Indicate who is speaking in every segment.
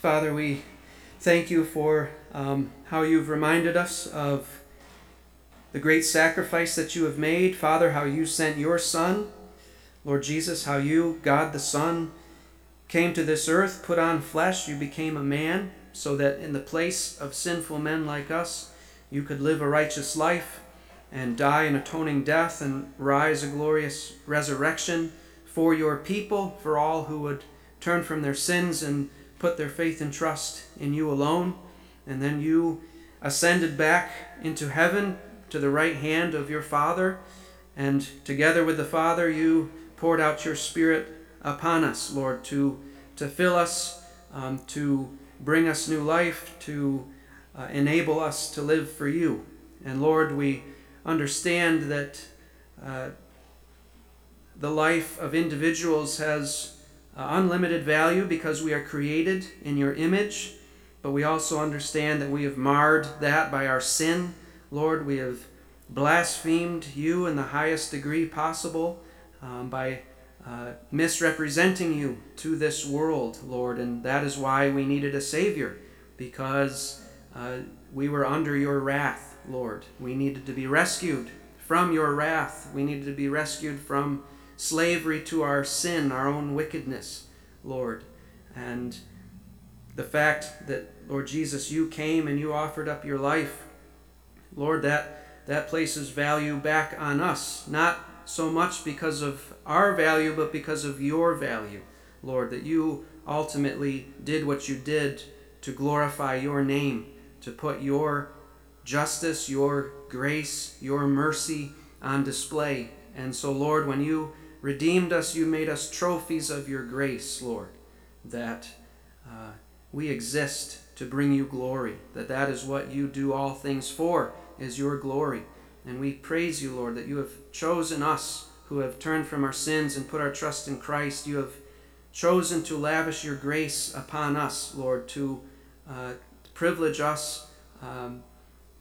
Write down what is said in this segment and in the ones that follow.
Speaker 1: Father, we thank you for um, how you've reminded us of the great sacrifice that you have made. Father, how you sent your Son, Lord Jesus, how you, God the Son, came to this earth, put on flesh, you became a man, so that in the place of sinful men like us, you could live a righteous life and die an atoning death and rise a glorious resurrection for your people, for all who would turn from their sins and put their faith and trust in you alone. And then you ascended back into heaven to the right hand of your Father, and together with the Father, you poured out your Spirit upon us, Lord, to, to fill us, um, to bring us new life, to uh, enable us to live for you. And Lord, we understand that uh, the life of individuals has uh, unlimited value because we are created in your image, but we also understand that we have marred that by our sin. Lord, we have blasphemed you in the highest degree possible um, by uh, misrepresenting you to this world, Lord, and that is why we needed a Savior, because uh, we were under your wrath, Lord. We needed to be rescued from your wrath. We needed to be rescued from slavery to our sin, our own wickedness, Lord. And the fact that, Lord Jesus, you came and you offered up your life, Lord, that, that places value back on us, not so much because of our value, but because of your value, Lord, that you ultimately did what you did to glorify your name, to put your justice, your grace, your mercy on display. And so, Lord, when you redeemed us, you made us trophies of your grace, Lord, that uh, we exist to bring you glory, that that is what you do all things for, is your glory. And we praise you, Lord, that you have chosen us who have turned from our sins and put our trust in Christ. You have chosen to lavish your grace upon us, Lord, to uh, privilege us um,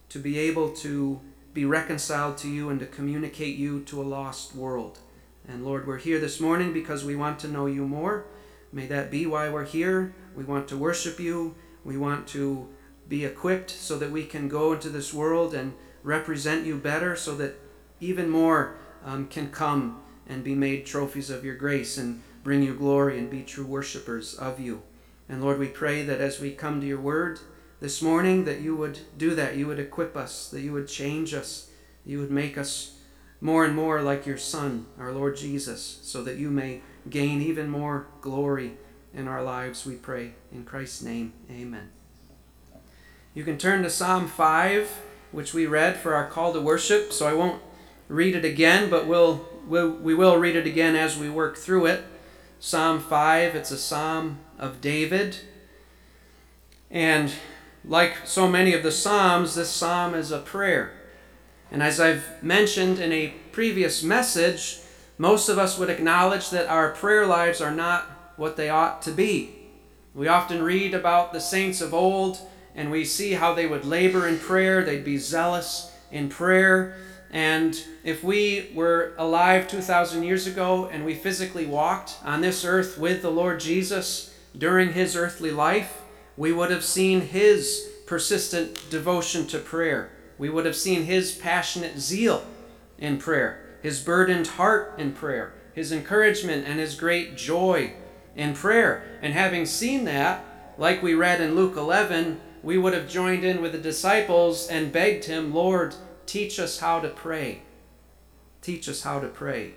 Speaker 1: to be able to be reconciled to you and to communicate you to a lost world. And Lord, we're here this morning because we want to know you more. May that be why we're here. We want to worship you. We want to be equipped so that we can go into this world and represent you better so that even more um, can come and be made trophies of your grace and bring you glory and be true worshippers of you. And Lord, we pray that as we come to your word this morning, that you would do that. You would equip us, that you would change us, you would make us more and more like your Son, our Lord Jesus, so that you may gain even more glory in our lives, we pray. In Christ's name, amen. You can turn to Psalm 5, which we read for our call to worship, so I won't read it again, but we'll, we'll, we will read it again as we work through it. Psalm 5, it's a psalm of David. And like so many of the psalms, this psalm is a prayer. And as I've mentioned in a previous message, most of us would acknowledge that our prayer lives are not what they ought to be. We often read about the saints of old and we see how they would labor in prayer, they'd be zealous in prayer. And if we were alive 2,000 years ago and we physically walked on this earth with the Lord Jesus during his earthly life, we would have seen his persistent devotion to prayer we would have seen his passionate zeal in prayer, his burdened heart in prayer, his encouragement and his great joy in prayer. And having seen that, like we read in Luke 11, we would have joined in with the disciples and begged him, Lord, teach us how to pray. Teach us how to pray.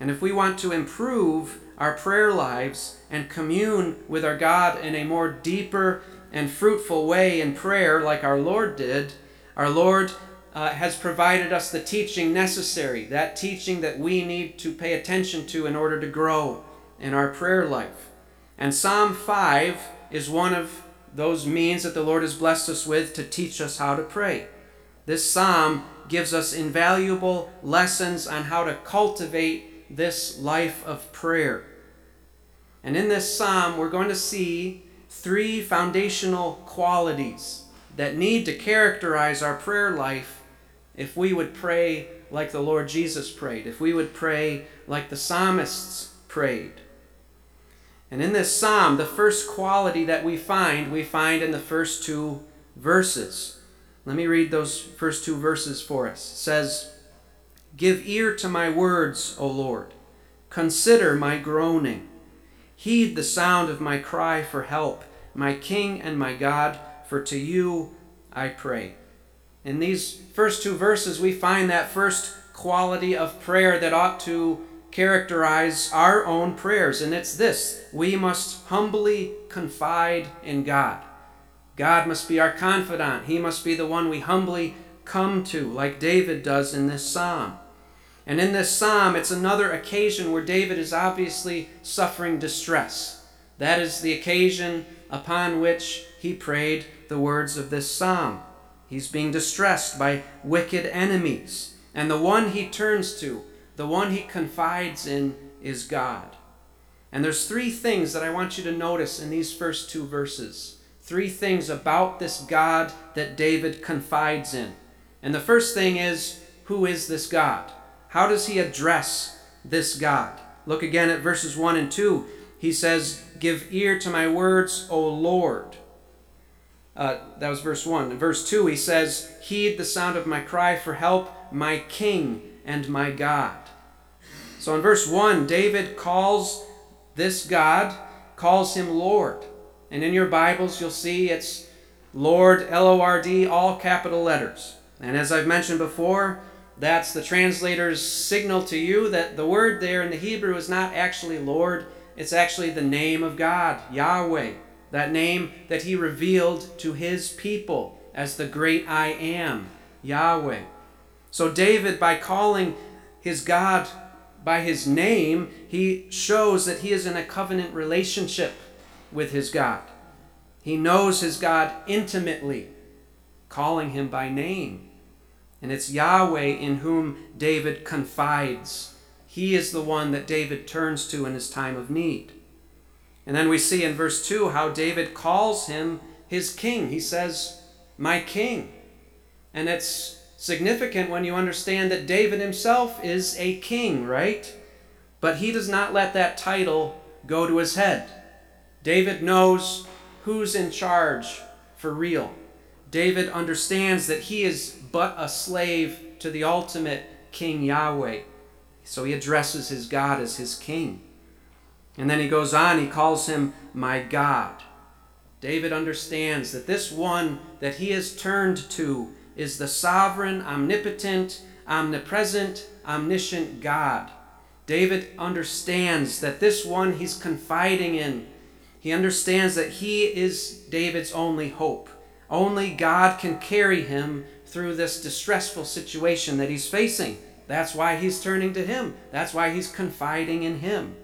Speaker 1: And if we want to improve our prayer lives and commune with our God in a more deeper and fruitful way in prayer, like our Lord did, our Lord uh, has provided us the teaching necessary, that teaching that we need to pay attention to in order to grow in our prayer life. And Psalm 5 is one of those means that the Lord has blessed us with to teach us how to pray. This psalm gives us invaluable lessons on how to cultivate this life of prayer. And in this psalm, we're going to see three foundational qualities that need to characterize our prayer life if we would pray like the Lord Jesus prayed, if we would pray like the psalmists prayed. And in this psalm, the first quality that we find, we find in the first two verses. Let me read those first two verses for us. It says, Give ear to my words, O Lord. Consider my groaning. Heed the sound of my cry for help, my King and my God, for to you I pray. In these first two verses, we find that first quality of prayer that ought to characterize our own prayers, and it's this we must humbly confide in God. God must be our confidant, He must be the one we humbly come to, like David does in this psalm. And in this psalm, it's another occasion where David is obviously suffering distress. That is the occasion upon which he prayed the words of this psalm. He's being distressed by wicked enemies. And the one he turns to, the one he confides in, is God. And there's three things that I want you to notice in these first two verses. Three things about this God that David confides in. And the first thing is who is this God? How does he address this God? Look again at verses 1 and 2. He says, Give ear to my words, O Lord. Uh, that was verse 1. In verse 2, he says, Heed the sound of my cry for help, my King and my God. So in verse 1, David calls this God, calls him Lord. And in your Bibles, you'll see it's Lord, L O R D, all capital letters. And as I've mentioned before, that's the translator's signal to you that the word there in the Hebrew is not actually Lord, it's actually the name of God, Yahweh that name that he revealed to his people as the great I am, Yahweh. So, David, by calling his God by his name, he shows that he is in a covenant relationship with his God. He knows his God intimately, calling him by name. And it's Yahweh in whom David confides. He is the one that David turns to in his time of need. And then we see in verse 2 how David calls him his king. He says, My king. And it's significant when you understand that David himself is a king, right? But he does not let that title go to his head. David knows who's in charge for real. David understands that he is but a slave to the ultimate King Yahweh. So he addresses his God as his king. And then he goes on, he calls him my God. David understands that this one that he has turned to is the sovereign, omnipotent, omnipresent, omniscient God. David understands that this one he's confiding in, he understands that he is David's only hope. Only God can carry him through this distressful situation that he's facing. That's why he's turning to him. That's why he's confiding in him.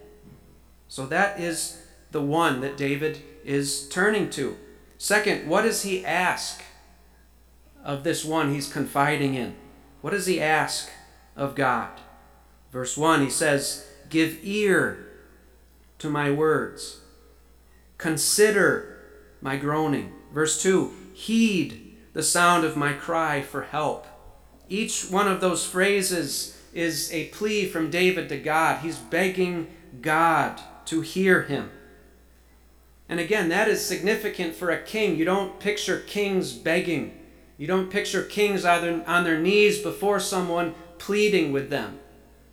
Speaker 1: So that is the one that David is turning to. Second, what does he ask of this one he's confiding in? What does he ask of God? Verse 1, he says, Give ear to my words, consider my groaning. Verse 2, heed the sound of my cry for help. Each one of those phrases is a plea from David to God. He's begging God to hear him. And again, that is significant for a king. You don't picture kings begging. You don't picture kings either on their knees before someone pleading with them.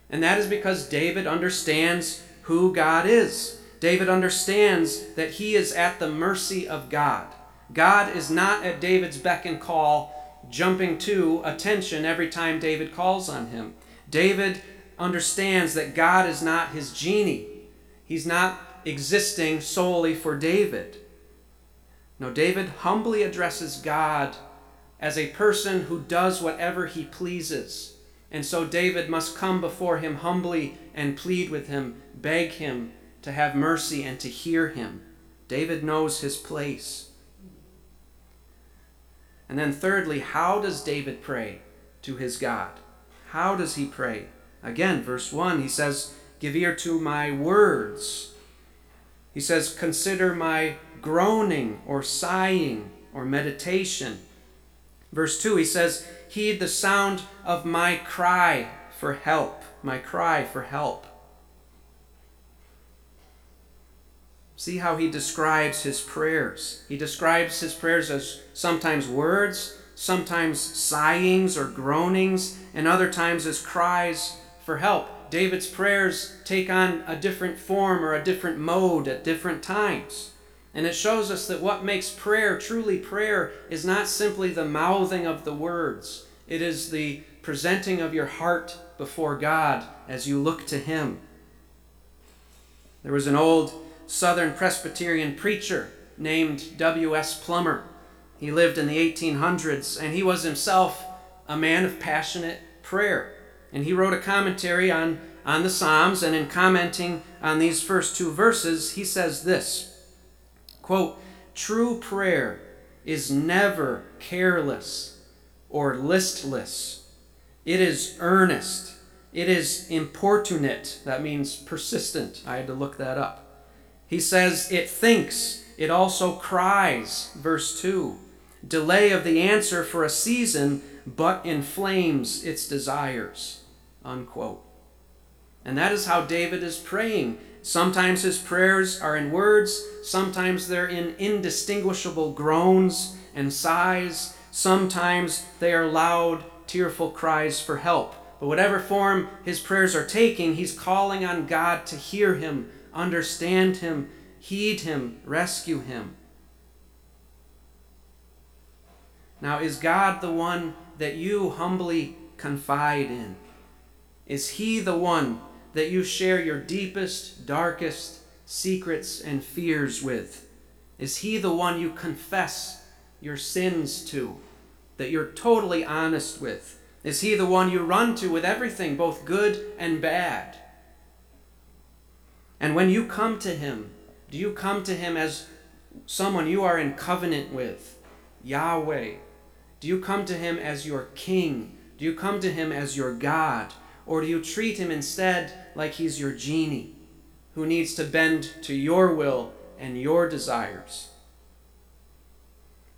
Speaker 1: And that is because David understands who God is. David understands that he is at the mercy of God. God is not at David's beck and call, jumping to attention every time David calls on him. David understands that God is not his genie. He's not existing solely for David. No, David humbly addresses God as a person who does whatever he pleases. And so David must come before him humbly and plead with him, beg him to have mercy and to hear him. David knows his place. And then, thirdly, how does David pray to his God? How does he pray? Again, verse 1, he says, Give ear to my words. He says, Consider my groaning or sighing or meditation. Verse 2, he says, Heed the sound of my cry for help. My cry for help. See how he describes his prayers. He describes his prayers as sometimes words, sometimes sighings or groanings, and other times as cries for help. David's prayers take on a different form or a different mode at different times. And it shows us that what makes prayer truly prayer is not simply the mouthing of the words, it is the presenting of your heart before God as you look to Him. There was an old Southern Presbyterian preacher named W.S. Plumer. He lived in the 1800s, and he was himself a man of passionate prayer. And he wrote a commentary on, on the Psalms, and in commenting on these first two verses, he says this quote, True prayer is never careless or listless, it is earnest, it is importunate. That means persistent. I had to look that up. He says, It thinks, it also cries. Verse 2 Delay of the answer for a season, but inflames its desires. Unquote. And that is how David is praying. Sometimes his prayers are in words, sometimes they're in indistinguishable groans and sighs, sometimes they are loud, tearful cries for help. But whatever form his prayers are taking, he's calling on God to hear him, understand him, heed him, rescue him. Now, is God the one that you humbly confide in? Is He the one that you share your deepest, darkest secrets and fears with? Is He the one you confess your sins to, that you're totally honest with? Is He the one you run to with everything, both good and bad? And when you come to Him, do you come to Him as someone you are in covenant with, Yahweh? Do you come to Him as your King? Do you come to Him as your God? Or do you treat him instead like he's your genie who needs to bend to your will and your desires?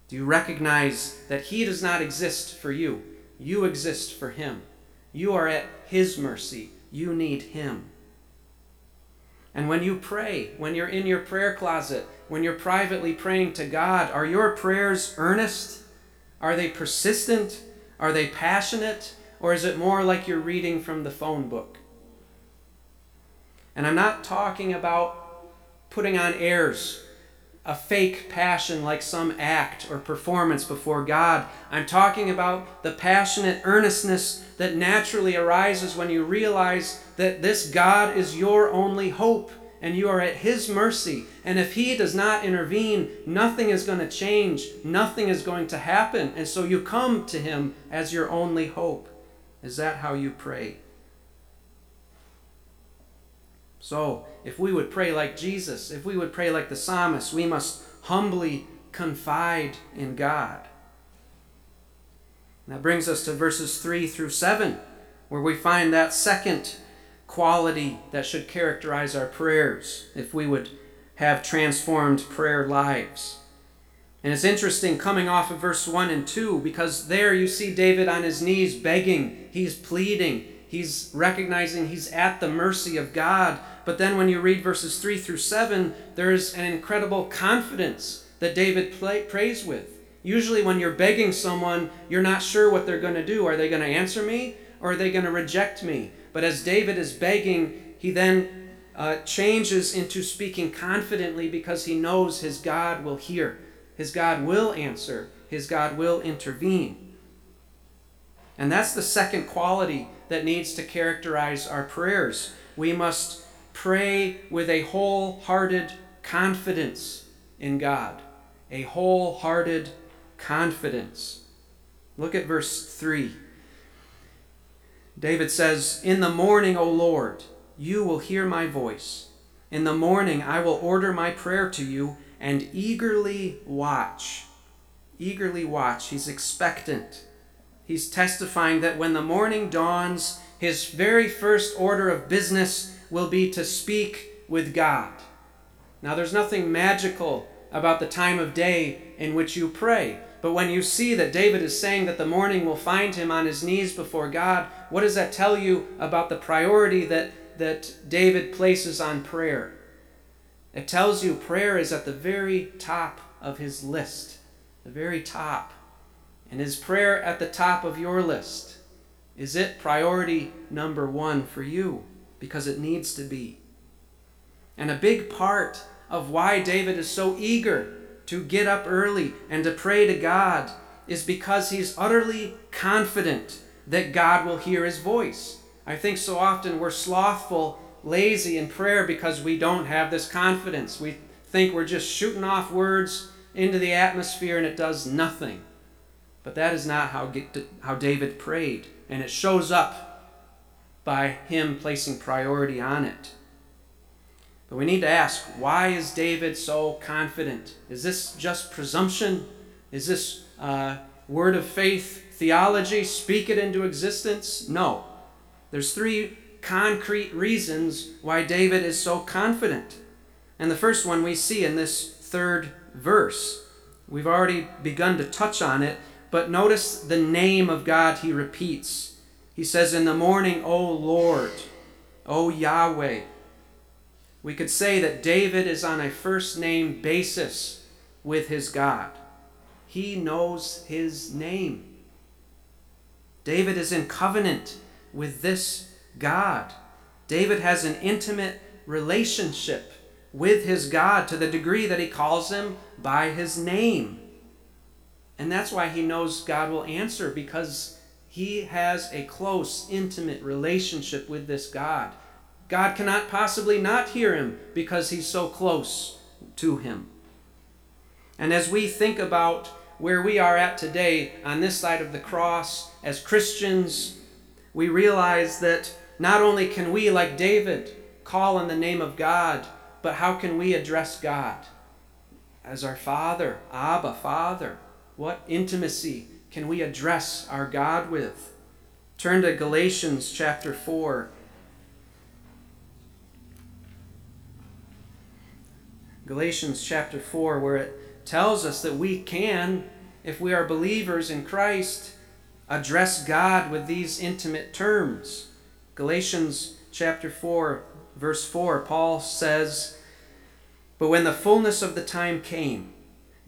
Speaker 1: Do you recognize that he does not exist for you? You exist for him. You are at his mercy. You need him. And when you pray, when you're in your prayer closet, when you're privately praying to God, are your prayers earnest? Are they persistent? Are they passionate? Or is it more like you're reading from the phone book? And I'm not talking about putting on airs, a fake passion like some act or performance before God. I'm talking about the passionate earnestness that naturally arises when you realize that this God is your only hope and you are at His mercy. And if He does not intervene, nothing is going to change, nothing is going to happen. And so you come to Him as your only hope. Is that how you pray? So, if we would pray like Jesus, if we would pray like the psalmist, we must humbly confide in God. that brings us to verses 3 through 7, where we find that second quality that should characterize our prayers if we would have transformed prayer lives. And it's interesting coming off of verse 1 and 2 because there you see David on his knees begging, he's pleading, he's recognizing he's at the mercy of God. But then when you read verses 3 through 7, there's an incredible confidence that David play, prays with. Usually, when you're begging someone, you're not sure what they're going to do. Are they going to answer me or are they going to reject me? But as David is begging, he then uh, changes into speaking confidently because he knows his God will hear. His God will answer, His God will intervene. And that's the second quality that needs to characterize our prayers. We must pray with a wholehearted confidence in God. A wholehearted confidence. Look at verse 3. David says, In the morning, O Lord, you will hear my voice. In the morning, I will order my prayer to you and eagerly watch. Eagerly watch. He's expectant. He's testifying that when the morning dawns, his very first order of business will be to speak with God. Now, there's nothing magical about the time of day in which you pray. But when you see that David is saying that the morning will find him on his knees before God, what does that tell you about the priority that, that David places on prayer? It tells you prayer is at the very top of his list, the very top. And is prayer at the top of your list? Is it priority number one for you? Because it needs to be. And a big part of why David is so eager to get up early and to pray to God is because he's utterly confident that God will hear his voice. I think so often we're slothful, lazy in prayer because we don't have this confidence. We think we're just shooting off words into the atmosphere and it does nothing. But that is not how, how David prayed, and it shows up by him placing priority on it. But we need to ask why is David so confident? Is this just presumption? Is this uh, word of faith theology? Speak it into existence? No. There's three concrete reasons why David is so confident. And the first one we see in this third verse. We've already begun to touch on it, but notice the name of God he repeats. He says, In the morning, O Lord, O Yahweh. We could say that David is on a first name basis with his God. He knows his name. David is in covenant with this God. David has an intimate relationship with his God to the degree that he calls him by his name. And that's why he knows God will answer because he has a close, intimate relationship with this God. God cannot possibly not hear him because he's so close to him. And as we think about where we are at today on this side of the cross as Christians, we realize that not only can we, like David, call on the name of God, but how can we address God as our Father, Abba, Father? What intimacy can we address our God with? Turn to Galatians chapter 4. Galatians chapter 4, where it tells us that we can, if we are believers in Christ, address God with these intimate terms. Galatians chapter 4, verse 4, Paul says, But when the fullness of the time came,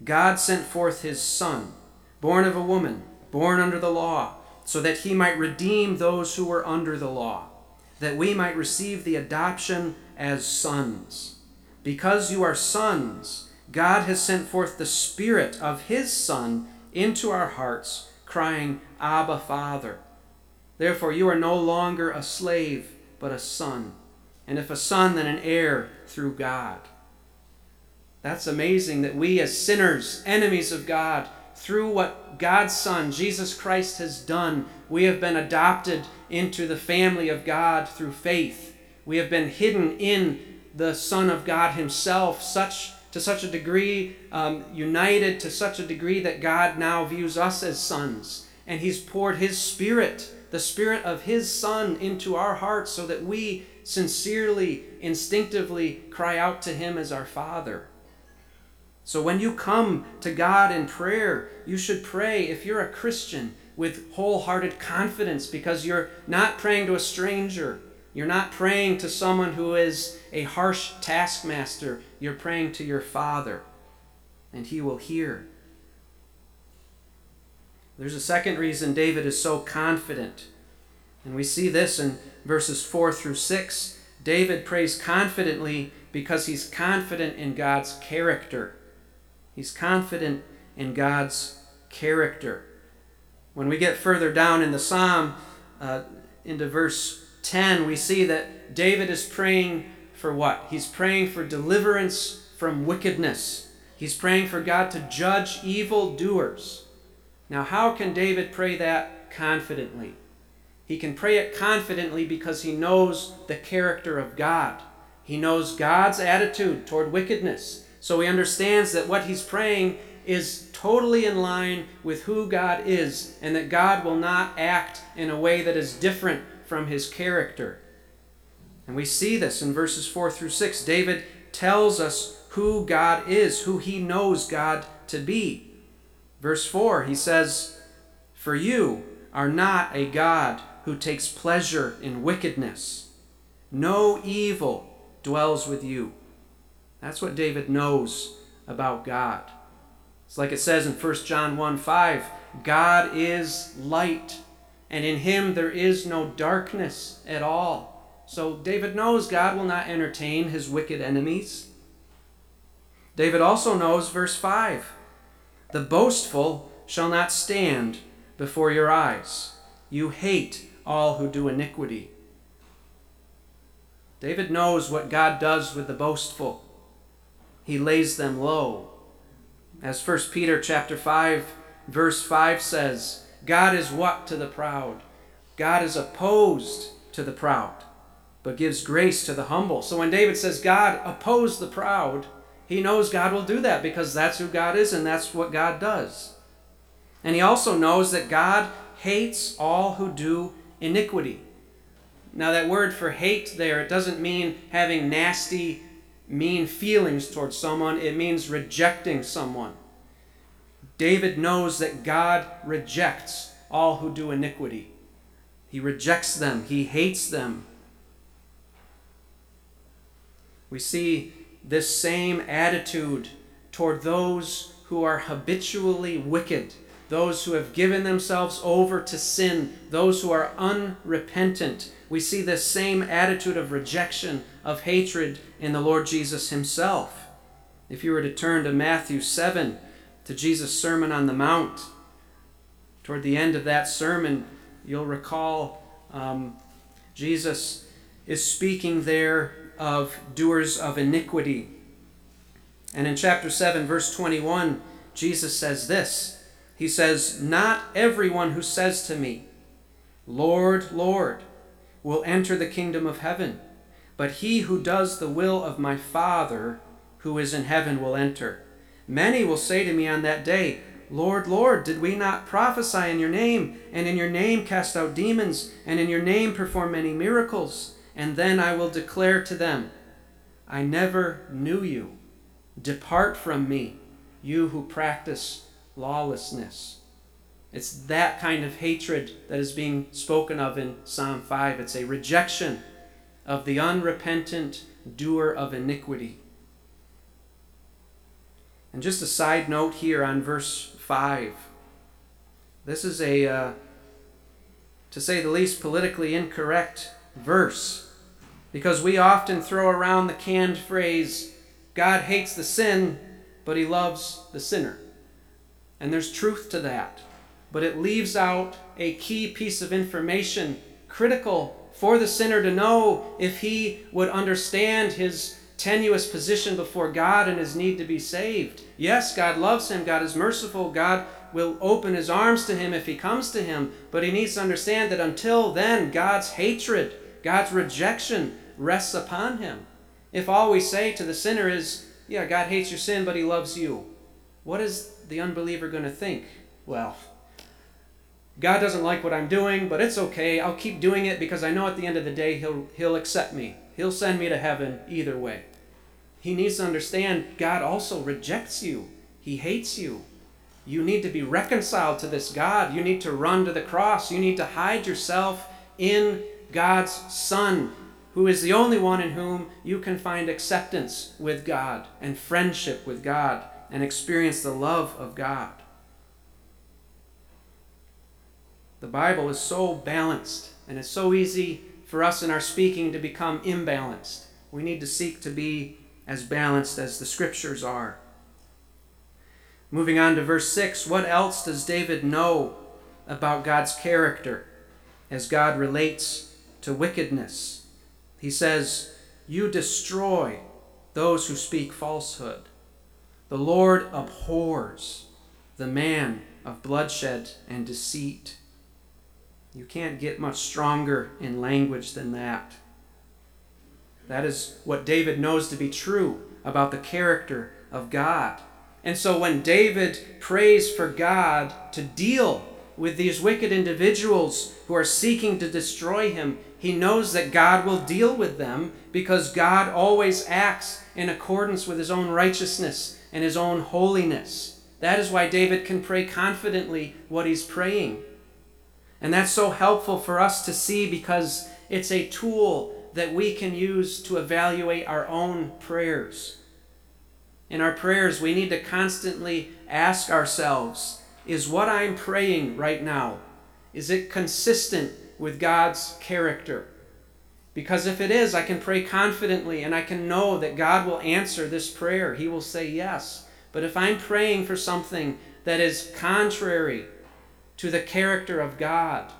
Speaker 1: God sent forth his Son, born of a woman, born under the law, so that he might redeem those who were under the law, that we might receive the adoption as sons. Because you are sons, God has sent forth the Spirit of his Son into our hearts, crying, Abba, Father. Therefore, you are no longer a slave, but a son and if a son, then an heir through God. That's amazing that we, as sinners, enemies of God, through what God's Son, Jesus Christ, has done, we have been adopted into the family of God through faith. We have been hidden in the Son of God Himself, such to such a degree, um, united to such a degree that God now views us as sons. And He's poured His Spirit, the Spirit of His Son, into our hearts so that we sincerely, instinctively cry out to Him as our Father. So when you come to God in prayer, you should pray, if you're a Christian, with wholehearted confidence because you're not praying to a stranger. You're not praying to someone who is a harsh taskmaster. You're praying to your Father, and He will hear. There's a second reason David is so confident. And we see this in verses 4 through 6. David prays confidently because he's confident in God's character. He's confident in God's character. When we get further down in the psalm, uh, into verse 10, we see that David is praying for what? He's praying for deliverance from wickedness. He's praying for God to judge evil doers. Now, how can David pray that confidently? He can pray it confidently because he knows the character of God. He knows God's attitude toward wickedness. So he understands that what he's praying is totally in line with who God is and that God will not act in a way that is different from his character. And we see this in verses 4 through 6. David tells us who God is, who he knows God to be. Verse 4, he says, For you are not a God who takes pleasure in wickedness. No evil dwells with you. That's what David knows about God. It's like it says in 1 John 1 5 God is light, and in him there is no darkness at all. So David knows God will not entertain his wicked enemies. David also knows verse 5 The boastful shall not stand before your eyes. You hate all who do iniquity. David knows what God does with the boastful. He lays them low. As 1 Peter chapter 5 verse 5 says, God is what to the proud? God is opposed to the proud, but gives grace to the humble. So when David says God oppose the proud, he knows God will do that because that's who God is and that's what God does. And he also knows that God hates all who do iniquity. Now, that word for hate there, it doesn't mean having nasty, mean feelings towards someone, it means rejecting someone. David knows that God rejects all who do iniquity. He rejects them, he hates them. We see this same attitude toward those who are habitually wicked, those who have given themselves over to sin, those who are unrepentant. We see this same attitude of rejection, of hatred in the Lord Jesus himself. If you were to turn to Matthew 7, to Jesus' Sermon on the Mount, toward the end of that sermon, you'll recall um, Jesus is speaking there of doers of iniquity. And in chapter 7, verse 21, Jesus says this He says, Not everyone who says to me, Lord, Lord, will enter the kingdom of heaven, but he who does the will of my Father who is in heaven will enter. Many will say to me on that day, Lord, Lord, did we not prophesy in your name, and in your name cast out demons, and in your name perform many miracles? And then I will declare to them, I never knew you. Depart from me, you who practice lawlessness. It's that kind of hatred that is being spoken of in Psalm 5. It's a rejection of the unrepentant doer of iniquity. And just a side note here on verse 5. This is a, uh, to say the least, politically incorrect verse because we often throw around the canned phrase, God hates the sin, but he loves the sinner. And there's truth to that. But it leaves out a key piece of information critical for the sinner to know if he would understand his tenuous position before God and his need to be saved. Yes, God loves him, God is merciful, God will open his arms to him if he comes to him, but he needs to understand that until then, God's hatred, God's rejection rests upon him. If all we say to the sinner is, Yeah, God hates your sin, but he loves you, what is the unbeliever going to think? Well, God doesn't like what I'm doing, but it's okay. I'll keep doing it because I know at the end of the day he'll he'll accept me. He'll send me to heaven either way. He needs to understand God also rejects you. He hates you. You need to be reconciled to this God. You need to run to the cross. You need to hide yourself in God's Son, who is the only one in whom you can find acceptance with God and friendship with God and experience the love of God. The Bible is so balanced, and it's so easy for us in our speaking to become imbalanced. We need to seek to be as balanced as the scriptures are. Moving on to verse 6, what else does David know about God's character as God relates to wickedness? He says, You destroy those who speak falsehood. The Lord abhors the man of bloodshed and deceit. You can't get much stronger in language than that. That is what David knows to be true about the character of God. And so when David prays for God to deal with these wicked individuals who are seeking to destroy him, he knows that God will deal with them because God always acts in accordance with his own righteousness and his own holiness. That is why David can pray confidently what he's praying. And that's so helpful for us to see because it's a tool that we can use to evaluate our own prayers. In our prayers, we need to constantly ask ourselves is what I'm praying right now, is it consistent with God's character? Because if it is, I can pray confidently and I can know that God will answer this prayer. He will say yes. But if I'm praying for something that is contrary to the character of God,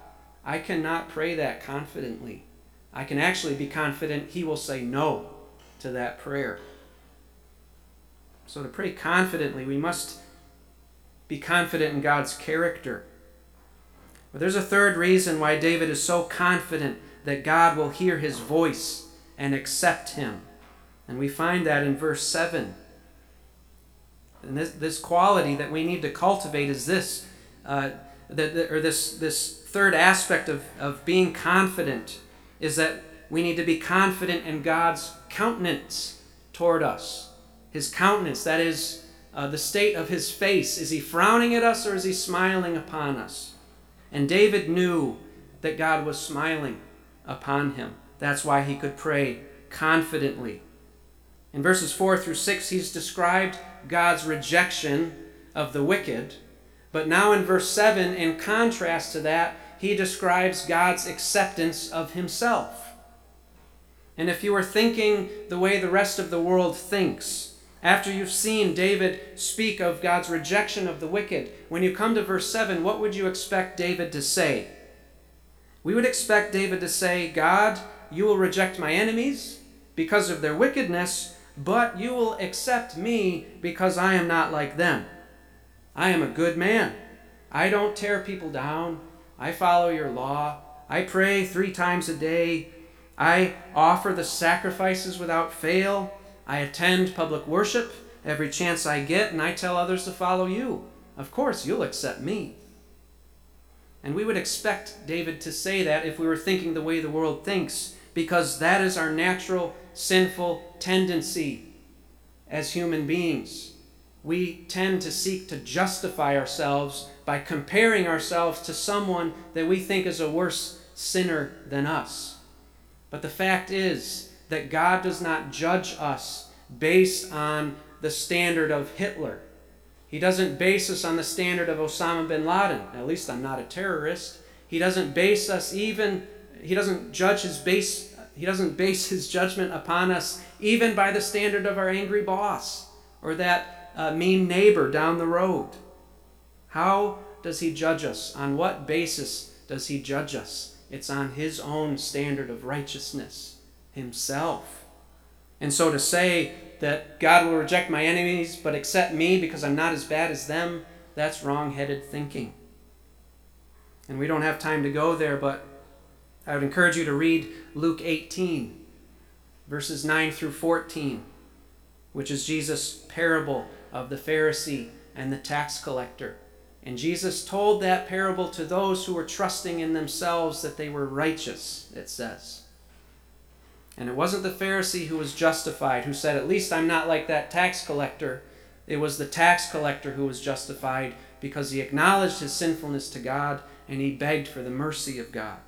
Speaker 1: I cannot pray that confidently. I can actually be confident He will say no to that prayer. So, to pray confidently, we must be confident in God's character. But there's a third reason why David is so confident that God will hear his voice and accept him. And we find that in verse 7. And this, this quality that we need to cultivate is this, uh, the, or this, this third aspect of, of being confident is that we need to be confident in God's countenance toward us. His countenance, that is, uh, the state of his face. Is he frowning at us or is he smiling upon us? And David knew that God was smiling upon him. That's why he could pray confidently. In verses 4 through 6, he's described God's rejection of the wicked. But now in verse 7, in contrast to that, he describes God's acceptance of himself. And if you are thinking the way the rest of the world thinks, after you've seen David speak of God's rejection of the wicked, when you come to verse 7, what would you expect David to say? We would expect David to say, God, you will reject my enemies because of their wickedness, but you will accept me because I am not like them. I am a good man. I don't tear people down. I follow your law. I pray three times a day. I offer the sacrifices without fail. I attend public worship every chance I get, and I tell others to follow you. Of course, you'll accept me. And we would expect David to say that if we were thinking the way the world thinks, because that is our natural sinful tendency as human beings. We tend to seek to justify ourselves by comparing ourselves to someone that we think is a worse sinner than us. But the fact is that God does not judge us based on the standard of Hitler he doesn't base us on the standard of Osama bin Laden. At least I'm not a terrorist. He doesn't base us even, he doesn't judge his base, he doesn't base his judgment upon us even by the standard of our angry boss or that uh, mean neighbor down the road. How does he judge us? On what basis does he judge us? It's on his own standard of righteousness, himself. And so to say that God will reject my enemies but accept me because I'm not as bad as them, that's wrong headed thinking. And we don't have time to go there, but I would encourage you to read Luke 18, verses 9 through 14, which is Jesus' parable of the Pharisee and the tax collector. And Jesus told that parable to those who were trusting in themselves that they were righteous, it says. And it wasn't the Pharisee who was justified, who said, At least I'm not like that tax collector. It was the tax collector who was justified because he acknowledged his sinfulness to God and he begged for the mercy of God.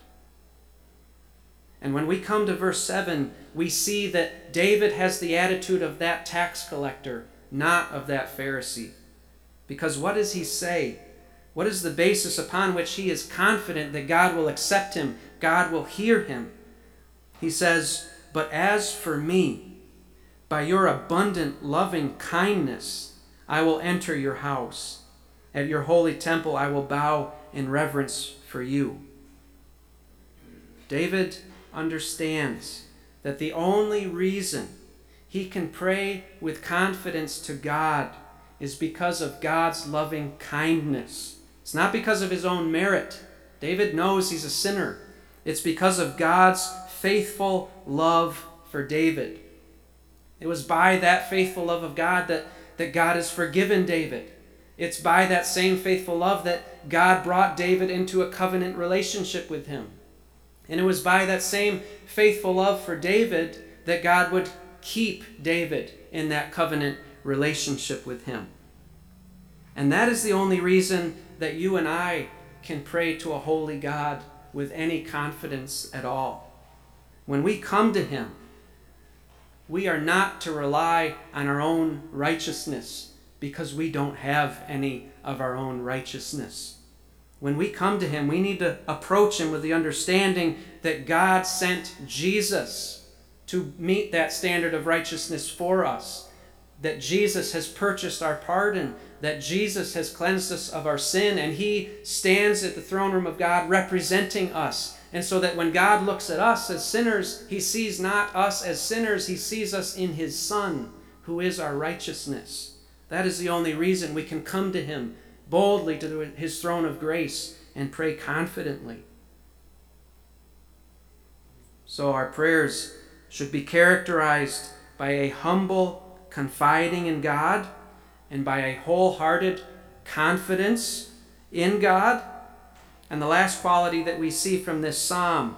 Speaker 1: And when we come to verse 7, we see that David has the attitude of that tax collector, not of that Pharisee. Because what does he say? What is the basis upon which he is confident that God will accept him, God will hear him? He says, but as for me, by your abundant loving kindness, I will enter your house. At your holy temple, I will bow in reverence for you. David understands that the only reason he can pray with confidence to God is because of God's loving kindness. It's not because of his own merit. David knows he's a sinner. It's because of God's faithful love for David. It was by that faithful love of God that, that God has forgiven David. It's by that same faithful love that God brought David into a covenant relationship with him. And it was by that same faithful love for David that God would keep David in that covenant relationship with him. And that is the only reason that you and I can pray to a holy God with any confidence at all. When we come to Him, we are not to rely on our own righteousness because we don't have any of our own righteousness. When we come to Him, we need to approach Him with the understanding that God sent Jesus to meet that standard of righteousness for us, that Jesus has purchased our pardon, that Jesus has cleansed us of our sin, and He stands at the throne room of God representing us. And so that when God looks at us as sinners, He sees not us as sinners, He sees us in His Son, who is our righteousness. That is the only reason we can come to Him boldly to His throne of grace and pray confidently. So our prayers should be characterized by a humble confiding in God and by a wholehearted confidence in God. And the last quality that we see from this psalm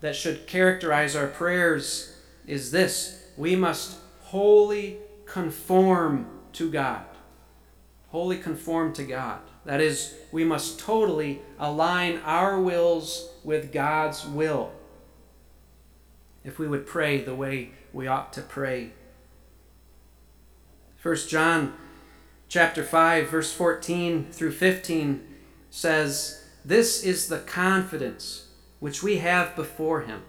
Speaker 1: that should characterize our prayers is this we must wholly conform to God. Wholly conform to God. That is, we must totally align our wills with God's will. If we would pray the way we ought to pray. 1 John chapter 5 verse 14 through 15 says, "This is the confidence which we have before him,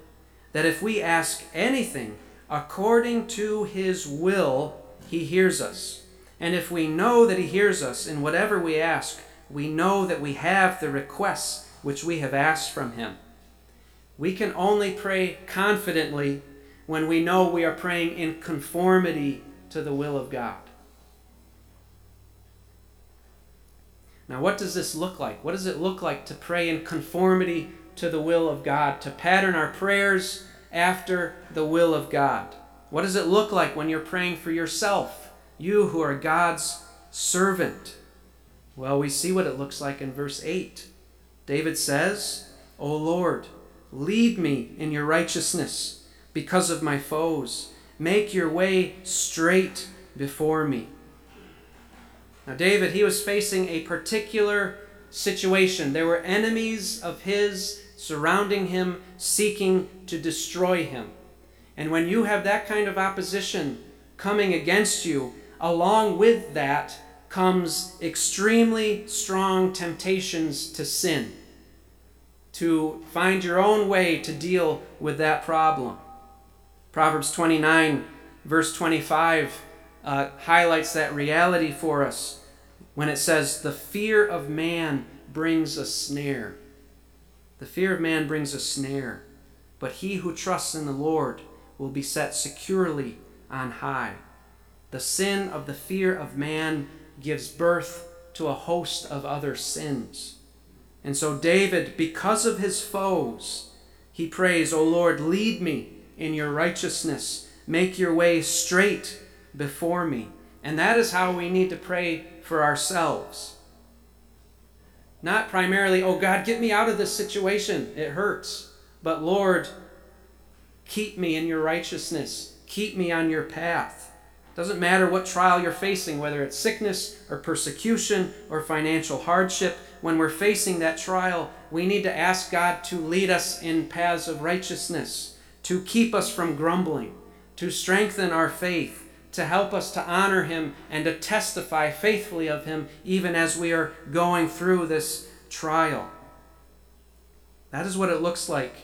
Speaker 1: that if we ask anything according to his will, he hears us." And if we know that He hears us in whatever we ask, we know that we have the requests which we have asked from Him. We can only pray confidently when we know we are praying in conformity to the will of God. Now, what does this look like? What does it look like to pray in conformity to the will of God, to pattern our prayers after the will of God? What does it look like when you're praying for yourself? you who are God's servant. Well, we see what it looks like in verse 8. David says, O Lord, lead me in your righteousness because of my foes. Make your way straight before me. Now, David, he was facing a particular situation. There were enemies of his surrounding him, seeking to destroy him. And when you have that kind of opposition coming against you, along with that comes extremely strong temptations to sin, to find your own way to deal with that problem. Proverbs 29, verse 25, uh, highlights that reality for us when it says, The fear of man brings a snare. The fear of man brings a snare, but he who trusts in the Lord will be set securely on high. The sin of the fear of man gives birth to a host of other sins. And so, David, because of his foes, he prays, O Lord, lead me in your righteousness, make your way straight before me. And that is how we need to pray for ourselves. Not primarily, oh God, get me out of this situation, it hurts. But Lord, keep me in your righteousness, keep me on your path. Doesn't matter what trial you're facing, whether it's sickness or persecution or financial hardship. When we're facing that trial, we need to ask God to lead us in paths of righteousness, to keep us from grumbling, to strengthen our faith, to help us to honor Him and to testify faithfully of Him even as we are going through this trial. That is what it looks like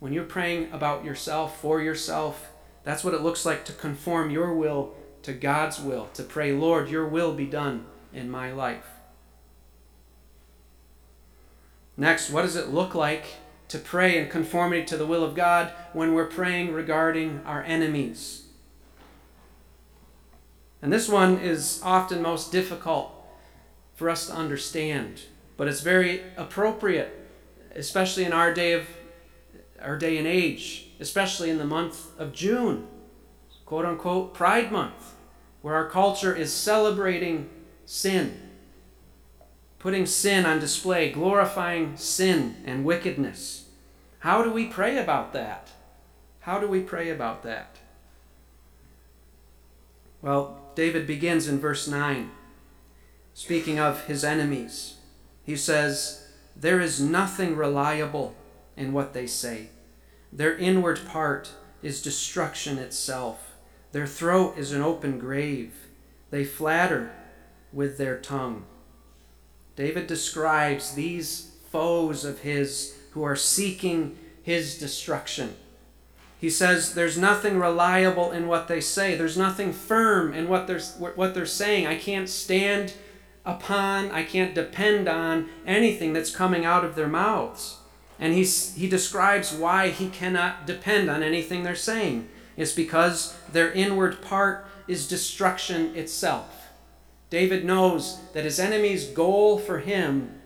Speaker 1: when you're praying about yourself, for yourself. That's what it looks like to conform your will to God's will, to pray, Lord, your will be done in my life. Next, what does it look like to pray in conformity to the will of God when we're praying regarding our enemies? And this one is often most difficult for us to understand, but it's very appropriate, especially in our day of our day and age, especially in the month of June, quote unquote Pride Month where our culture is celebrating sin, putting sin on display, glorifying sin and wickedness. How do we pray about that? How do we pray about that? Well, David begins in verse 9, speaking of his enemies. He says, There is nothing reliable in what they say. Their inward part is destruction itself. Their throat is an open grave. They flatter with their tongue. David describes these foes of his who are seeking his destruction. He says there's nothing reliable in what they say. There's nothing firm in what they're, what they're saying. I can't stand upon, I can't depend on anything that's coming out of their mouths. And he's, he describes why he cannot depend on anything they're saying. It's because their inward part is destruction itself. David knows that his enemy's goal for him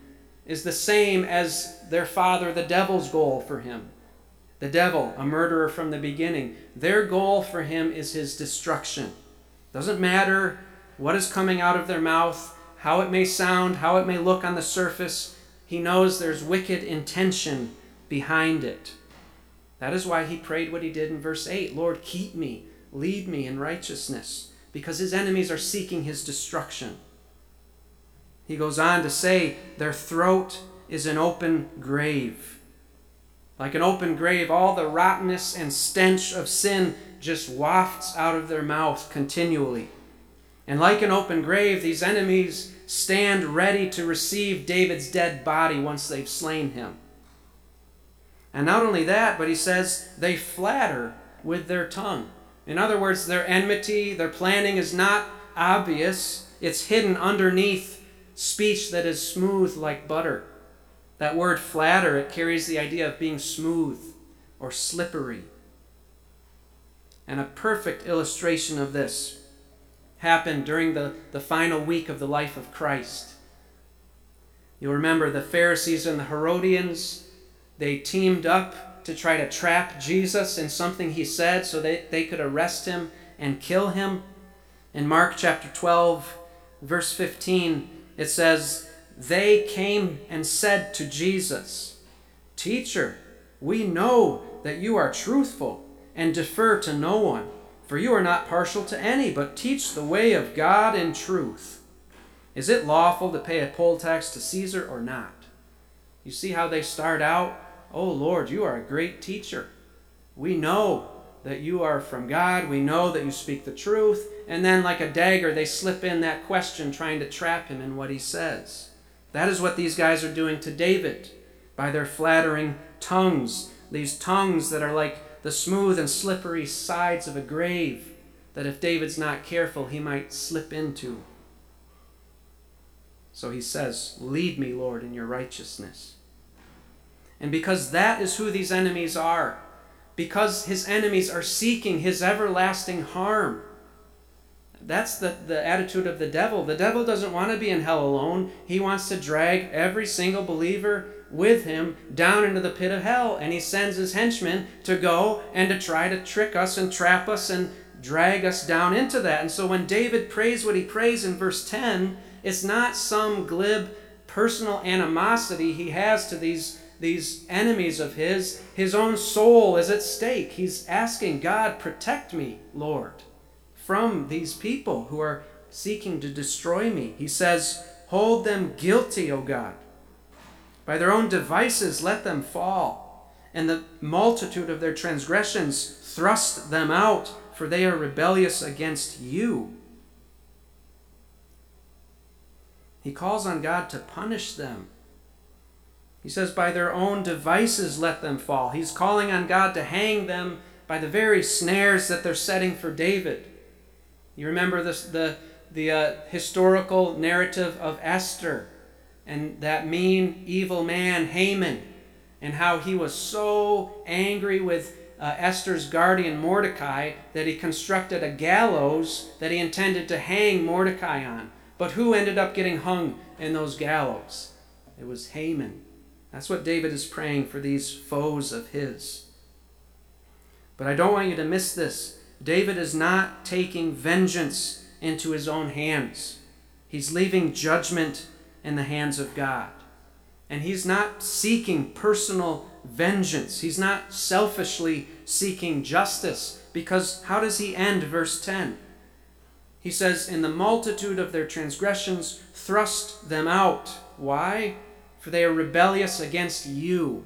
Speaker 1: is the same as their father, the devil's goal for him. The devil, a murderer from the beginning, their goal for him is his destruction. Doesn't matter what is coming out of their mouth, how it may sound, how it may look on the surface, he knows there's wicked intention behind it. That is why he prayed what he did in verse 8 Lord, keep me, lead me in righteousness, because his enemies are seeking his destruction. He goes on to say, Their throat is an open grave. Like an open grave, all the rottenness and stench of sin just wafts out of their mouth continually. And like an open grave, these enemies stand ready to receive David's dead body once they've slain him. And not only that, but he says they flatter with their tongue. In other words, their enmity, their planning is not obvious, it's hidden underneath speech that is smooth like butter. That word flatter, it carries the idea of being smooth or slippery. And a perfect illustration of this happened during the, the final week of the life of Christ. You'll remember the Pharisees and the Herodians they teamed up to try to trap Jesus in something he said so that they could arrest him and kill him. In Mark chapter 12, verse 15, it says, They came and said to Jesus, Teacher, we know that you are truthful and defer to no one, for you are not partial to any, but teach the way of God in truth. Is it lawful to pay a poll tax to Caesar or not? You see how they start out? Oh Lord, you are a great teacher. We know that you are from God. We know that you speak the truth. And then, like a dagger, they slip in that question, trying to trap him in what he says. That is what these guys are doing to David by their flattering tongues. These tongues that are like the smooth and slippery sides of a grave that if David's not careful, he might slip into. So he says, Lead me, Lord, in your righteousness. And because that is who these enemies are, because his enemies are seeking his everlasting harm. That's the, the attitude of the devil. The devil doesn't want to be in hell alone. He wants to drag every single believer with him down into the pit of hell. And he sends his henchmen to go and to try to trick us and trap us and drag us down into that. And so when David prays what he prays in verse 10, it's not some glib personal animosity he has to these these enemies of his, his own soul is at stake. He's asking God, protect me, Lord, from these people who are seeking to destroy me. He says, Hold them guilty, O God. By their own devices, let them fall, and the multitude of their transgressions thrust them out, for they are rebellious against you. He calls on God to punish them he says, By their own devices let them fall. He's calling on God to hang them by the very snares that they're setting for David. You remember this, the, the uh, historical narrative of Esther and that mean, evil man, Haman, and how he was so angry with uh, Esther's guardian, Mordecai, that he constructed a gallows that he intended to hang Mordecai on. But who ended up getting hung in those gallows? It was Haman. That's what David is praying for these foes of his. But I don't want you to miss this. David is not taking vengeance into his own hands, he's leaving judgment in the hands of God. And he's not seeking personal vengeance, he's not selfishly seeking justice. Because how does he end verse 10? He says, In the multitude of their transgressions, thrust them out. Why? for they are rebellious against you.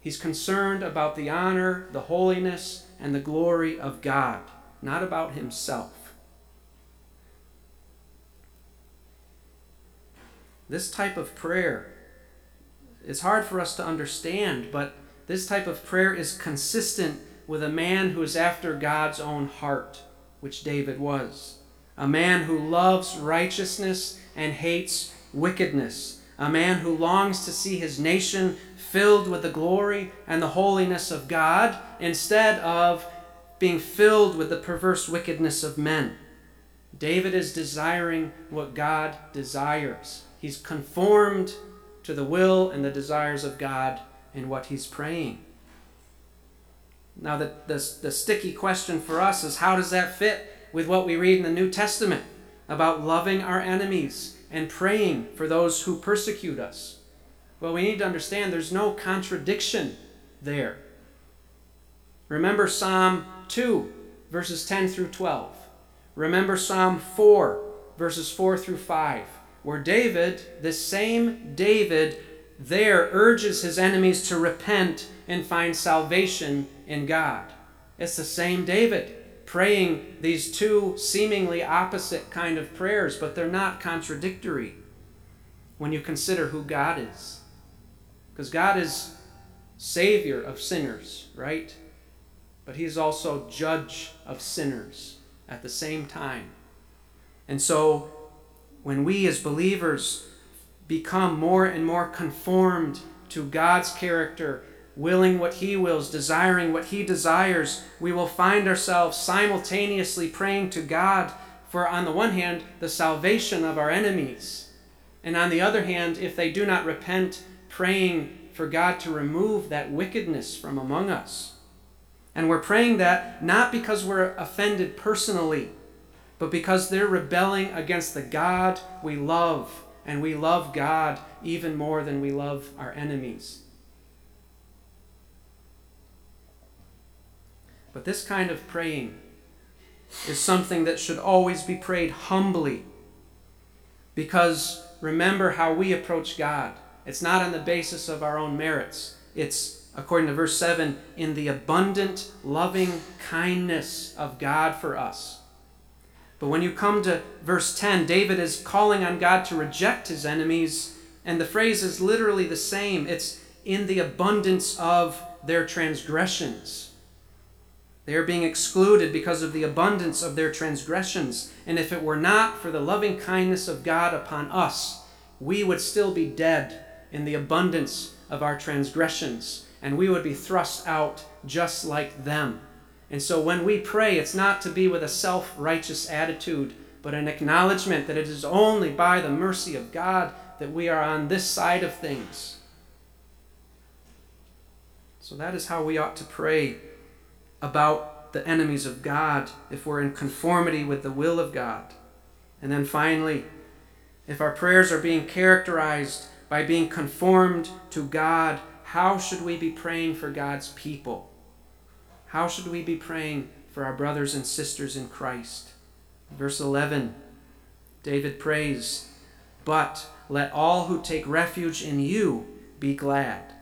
Speaker 1: He's concerned about the honor, the holiness, and the glory of God. not about himself. This type of prayer is hard for us to understand, but this type of prayer is consistent with a man who is after God's own heart, which David was. A man who loves righteousness and hates wickedness. A man who longs to see his nation filled with the glory and the holiness of God instead of being filled with the perverse wickedness of men. David is desiring what God desires. He's conformed to the will and the desires of God in what he's praying. Now, the, the, the sticky question for us is how does that fit with what we read in the New Testament about loving our enemies and praying for those who persecute us? Well, we need to understand there's no contradiction there. Remember Psalm 2, verses 10 through 12. Remember Psalm 4, verses 4 through 5, where David, this same David, there urges his enemies to repent and find salvation in God. It's the same David praying these two seemingly opposite kind of prayers, but they're not contradictory when you consider who God is. Because God is Savior of sinners, right? But He is also Judge of sinners at the same time. And so, when we as believers become more and more conformed to God's character, willing what He wills, desiring what He desires, we will find ourselves simultaneously praying to God for, on the one hand, the salvation of our enemies, and on the other hand, if they do not repent, praying for God to remove that wickedness from among us. And we're praying that not because we're offended personally, but because they're rebelling against the God we love and we love God even more than we love our enemies. But this kind of praying is something that should always be prayed humbly. Because remember how we approach God. It's not on the basis of our own merits. It's, according to verse 7, in the abundant, loving kindness of God for us. But when you come to verse 10, David is calling on God to reject his enemies, and the phrase is literally the same. It's in the abundance of their transgressions. They are being excluded because of the abundance of their transgressions. And if it were not for the loving kindness of God upon us, we would still be dead in the abundance of our transgressions, and we would be thrust out just like them. And so when we pray, it's not to be with a self righteous attitude, but an acknowledgement that it is only by the mercy of God that we are on this side of things. So that is how we ought to pray about the enemies of God if we're in conformity with the will of God. And then finally, if our prayers are being characterized by being conformed to God, how should we be praying for God's people? How should we be praying for our brothers and sisters in Christ? Verse 11, David prays, But let all who take refuge in you be glad.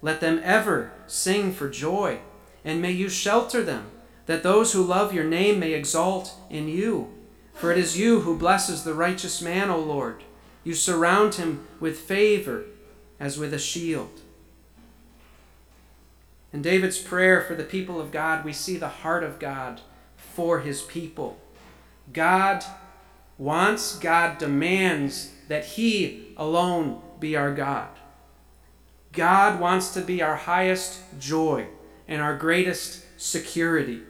Speaker 1: Let them ever sing for joy, and may you shelter them, that those who love your name may exalt in you. For it is you who blesses the righteous man, O Lord. You surround him with favor as with a shield. In David's prayer for the people of God, we see the heart of God for his people. God wants, God demands that he alone be our God. God wants to be our highest joy and our greatest security.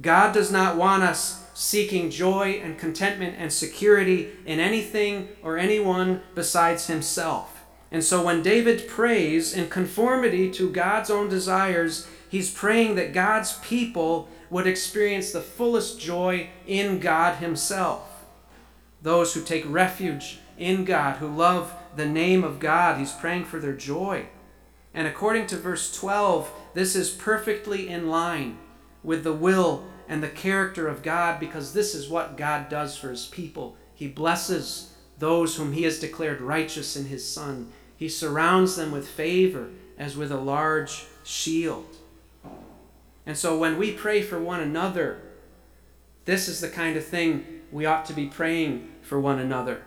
Speaker 1: God does not want us seeking joy and contentment and security in anything or anyone besides himself. And so when David prays in conformity to God's own desires, he's praying that God's people would experience the fullest joy in God Himself. Those who take refuge in God, who love the name of God, he's praying for their joy. And according to verse 12, this is perfectly in line with the will and the character of God because this is what God does for his people. He blesses those whom he has declared righteous in his Son. He surrounds them with favor as with a large shield. And so when we pray for one another, This is the kind of thing we ought to be praying for one another.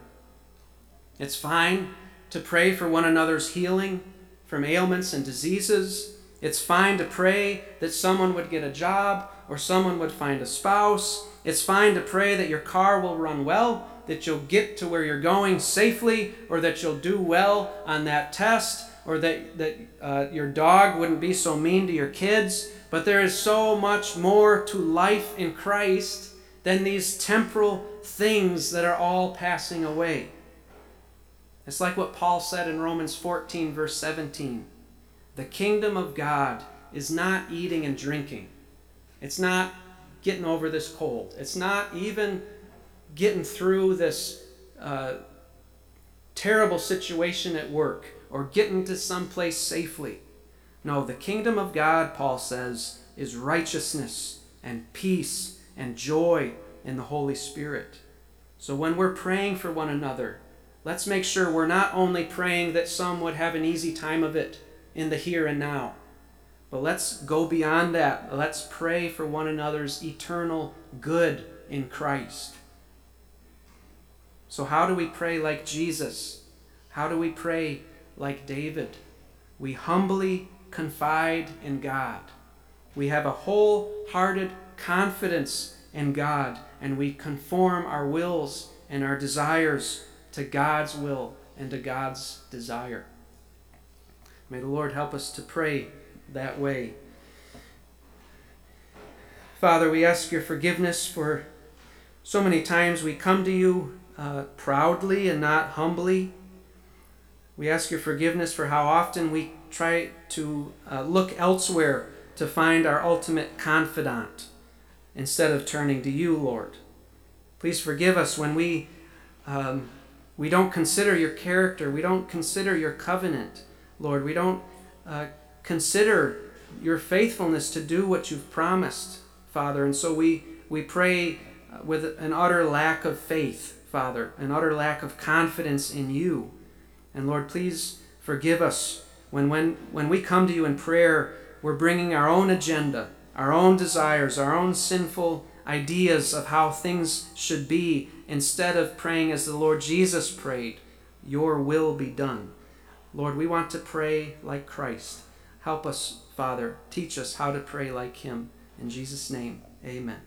Speaker 1: It's fine to pray for one another's healing from ailments and diseases. It's fine to pray that someone would get a job or someone would find a spouse. It's fine to pray that your car will run well, that you'll get to where you're going safely, or that you'll do well on that test, or that, that uh, your dog wouldn't be so mean to your kids. But there is so much more to life in Christ than these temporal things that are all passing away. It's like what Paul said in Romans 14, verse 17. The kingdom of God is not eating and drinking, it's not getting over this cold, it's not even getting through this uh, terrible situation at work or getting to some place safely. No, the kingdom of God, Paul says, is righteousness and peace and joy in the Holy Spirit. So when we're praying for one another, let's make sure we're not only praying that some would have an easy time of it in the here and now, but let's go beyond that. Let's pray for one another's eternal good in Christ. So, how do we pray like Jesus? How do we pray like David? We humbly confide in God. We have a wholehearted confidence in God, and we conform our wills and our desires to God's will and to God's desire. May the Lord help us to pray that way. Father, we ask your forgiveness for so many times we come to you uh, proudly and not humbly. We ask your forgiveness for how often we try to uh, look elsewhere to find our ultimate confidant instead of turning to you, Lord. Please forgive us when we, um, we don't consider your character, we don't consider your covenant, Lord. We don't uh, consider your faithfulness to do what you've promised, Father. And so we, we pray uh, with an utter lack of faith, Father, an utter lack of confidence in you. And Lord, please forgive us when, when, when we come to you in prayer, we're bringing our own agenda, our own desires, our own sinful ideas of how things should be, instead of praying as the Lord Jesus prayed, Your will be done. Lord, we want to pray like Christ. Help us, Father. Teach us how to pray like Him. In Jesus' name, amen.